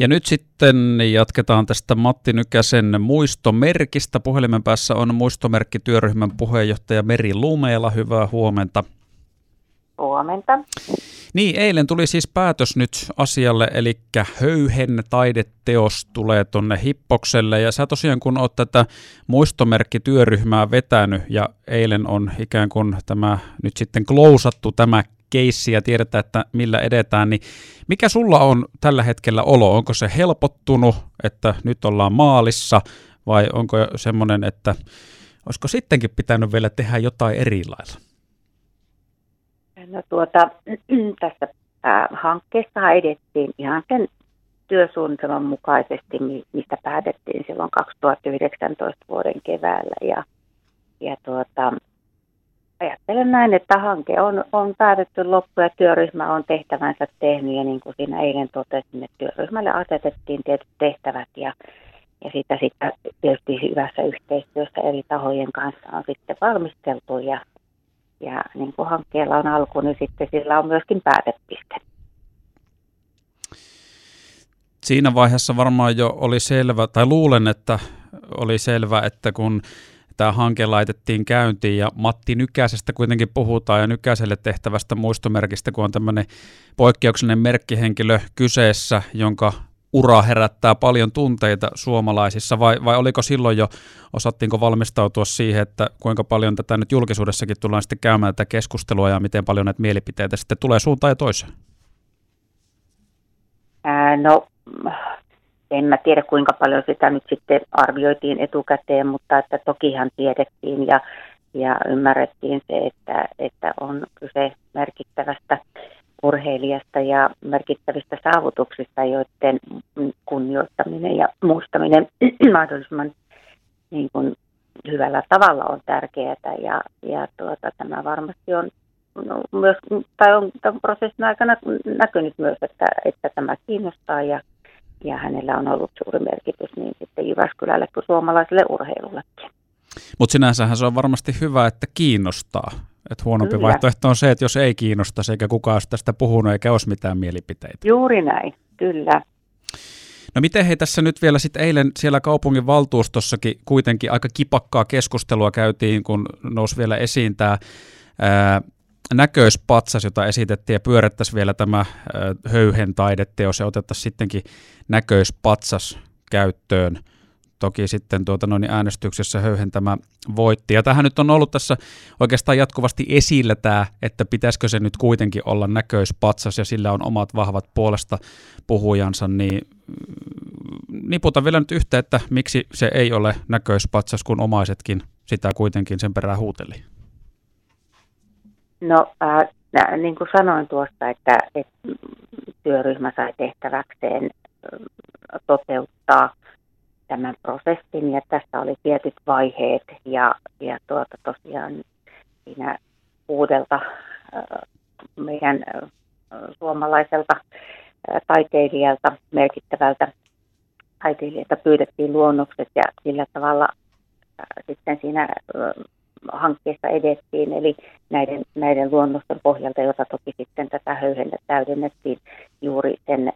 Ja nyt sitten jatketaan tästä Matti Nykäsen muistomerkistä. Puhelimen päässä on muistomerkkityöryhmän puheenjohtaja Meri Lumeela. Hyvää huomenta. Huomenta. Niin, eilen tuli siis päätös nyt asialle, eli Höyhen taideteos tulee tuonne Hippokselle, ja sä tosiaan kun oot tätä muistomerkkityöryhmää vetänyt, ja eilen on ikään kuin tämä nyt sitten klousattu tämä keissi ja tiedetään, että millä edetään, niin mikä sulla on tällä hetkellä olo? Onko se helpottunut, että nyt ollaan maalissa, vai onko semmoinen, että olisiko sittenkin pitänyt vielä tehdä jotain eri lailla? No tuota, tässä äh, hankkeessa edettiin ihan sen työsuunnitelman mukaisesti, mistä päätettiin silloin 2019 vuoden keväällä. Ja, ja tuota, ajattelen näin, että hanke on, on päätetty loppu ja työryhmä on tehtävänsä tehnyt. Ja niin kuin siinä eilen totesin, että työryhmälle asetettiin tietyt tehtävät ja, ja sitä, sitä tietysti hyvässä yhteistyössä eri tahojen kanssa on sitten valmisteltu ja ja niin kuin hankkeella on alku, niin sitten sillä on myöskin päätepiste. Siinä vaiheessa varmaan jo oli selvä, tai luulen, että oli selvä, että kun tämä hanke laitettiin käyntiin ja Matti Nykäisestä kuitenkin puhutaan ja Nykäiselle tehtävästä muistomerkistä, kun on tämmöinen poikkeuksellinen merkkihenkilö kyseessä, jonka ura herättää paljon tunteita suomalaisissa, vai, vai oliko silloin jo, osattiinko valmistautua siihen, että kuinka paljon tätä nyt julkisuudessakin tullaan sitten käymään tätä keskustelua ja miten paljon näitä mielipiteitä sitten tulee suuntaan ja toiseen? Ää, no, en mä tiedä kuinka paljon sitä nyt sitten arvioitiin etukäteen, mutta että tokihan tiedettiin ja, ja ymmärrettiin se, että, että on kyse merkittävästä urheilijasta ja merkittävistä saavutuksista, joiden kunnioittaminen ja muistaminen mahdollisimman niin kuin hyvällä tavalla on tärkeää ja, ja tuota, tämä varmasti on no, myös, tai on tämän prosessin aikana näkynyt myös, että, että tämä kiinnostaa ja, ja hänellä on ollut suuri merkitys niin sitten Jyväskylälle kuin suomalaiselle urheilullekin. Mutta sinänsähän se on varmasti hyvä, että kiinnostaa. Et huonompi Kyllä. vaihtoehto on se, että jos ei kiinnosta eikä kukaan olisi tästä puhunut eikä olisi mitään mielipiteitä. Juuri näin, kyllä. No miten he tässä nyt vielä sitten eilen siellä kaupungin valtuustossakin kuitenkin aika kipakkaa keskustelua käytiin, kun nousi vielä esiin tämä näköispatsas, jota esitettiin ja pyörettäisiin vielä tämä höyhen taideteos ja otettaisiin sittenkin näköispatsas käyttöön – toki sitten tuota noin äänestyksessä höyhentämä voitti. Ja tähän nyt on ollut tässä oikeastaan jatkuvasti esillä tämä, että pitäisikö se nyt kuitenkin olla näköispatsas ja sillä on omat vahvat puolesta puhujansa, niin mm, niputa vielä nyt yhtä, että miksi se ei ole näköispatsas, kun omaisetkin sitä kuitenkin sen perään huuteli. No äh, niin kuin sanoin tuosta, että, että työryhmä sai tehtäväkseen toteuttaa tämän prosessin ja tässä oli tietyt vaiheet ja, ja tuota, tosiaan siinä uudelta meidän suomalaiselta taiteilijalta, merkittävältä taiteilijalta pyydettiin luonnokset ja sillä tavalla sitten siinä hankkeessa edettiin, eli näiden, näiden luonnosten pohjalta, jota toki sitten tätä höyhentä täydennettiin juuri sen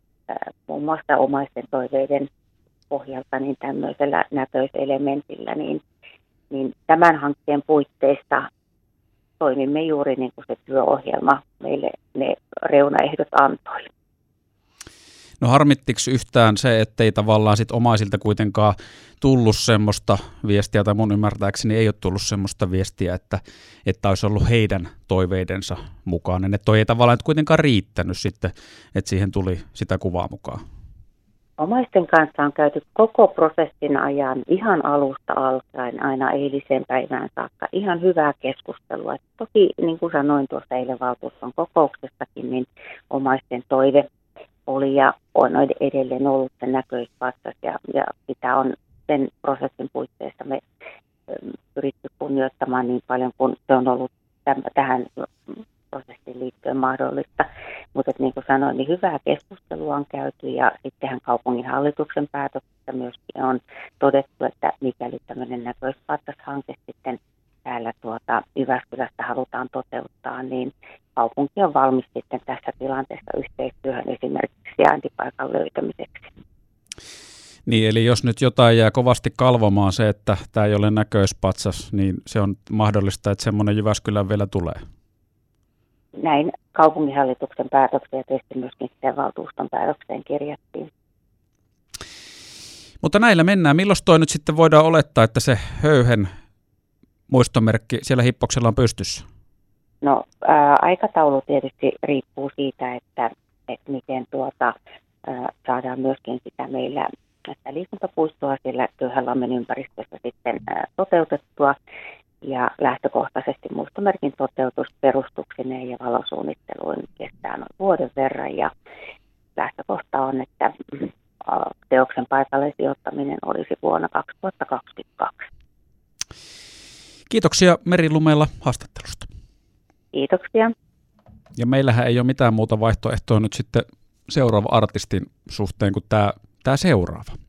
muun muassa omaisten toiveiden pohjalta niin tämmöisellä näköiselementillä, niin, niin tämän hankkeen puitteista toimimme juuri niin kuin se työohjelma meille ne reunaehdot antoi. No harmittiko yhtään se, ettei tavallaan sit omaisilta kuitenkaan tullut semmoista viestiä, tai mun ymmärtääkseni ei ole tullut semmoista viestiä, että, että olisi ollut heidän toiveidensa mukainen. Että toi ei tavallaan kuitenkaan riittänyt sitten, että siihen tuli sitä kuvaa mukaan. Omaisten kanssa on käyty koko prosessin ajan ihan alusta alkaen aina eiliseen päivään saakka ihan hyvää keskustelua. Toki niin kuin sanoin tuossa eilen valtuuston kokouksessakin, niin omaisten toive oli ja on edelleen ollut se näköisvatsas ja, ja sitä on sen prosessin puitteissa me pyritty kunnioittamaan niin paljon kuin se on ollut tähän prosessiin liittyen mahdollista. Mutta niin kuin sanoin, niin hyvää keskustelua on käyty ja sittenhän kaupungin hallituksen päätöksessä myöskin on todettu, että mikäli tämmöinen näköispattashanke sitten täällä tuota Jyväskylästä halutaan toteuttaa, niin kaupunki on valmis sitten tässä tilanteessa yhteistyöhön esimerkiksi sijaintipaikan löytämiseksi. Niin, eli jos nyt jotain jää kovasti kalvomaan se, että tämä ei ole näköispatsas, niin se on mahdollista, että semmoinen Jyväskylän vielä tulee. Näin kaupunginhallituksen päätöksiä ja tietysti myöskin sitten valtuuston päätökseen kirjattiin. Mutta näillä mennään. Milloin toi nyt sitten voidaan olettaa, että se höyhen muistomerkki siellä hippoksella on pystyssä? No ää, aikataulu tietysti riippuu siitä, että, että miten tuota, ää, saadaan myöskin sitä meillä että liikuntapuistoa Köyhänlammen ympäristössä sitten toteutettua. Ja lähtökohtaisesti muistomerkin toteutus perustuksineen ja valosuunnitteluun kestää noin vuoden verran. Ja lähtökohta on, että teoksen paikalle sijoittaminen olisi vuonna 2022. Kiitoksia Meri Lumella haastattelusta. Kiitoksia. Ja meillähän ei ole mitään muuta vaihtoehtoa nyt sitten seuraava artistin suhteen kuin tämä, tämä seuraava.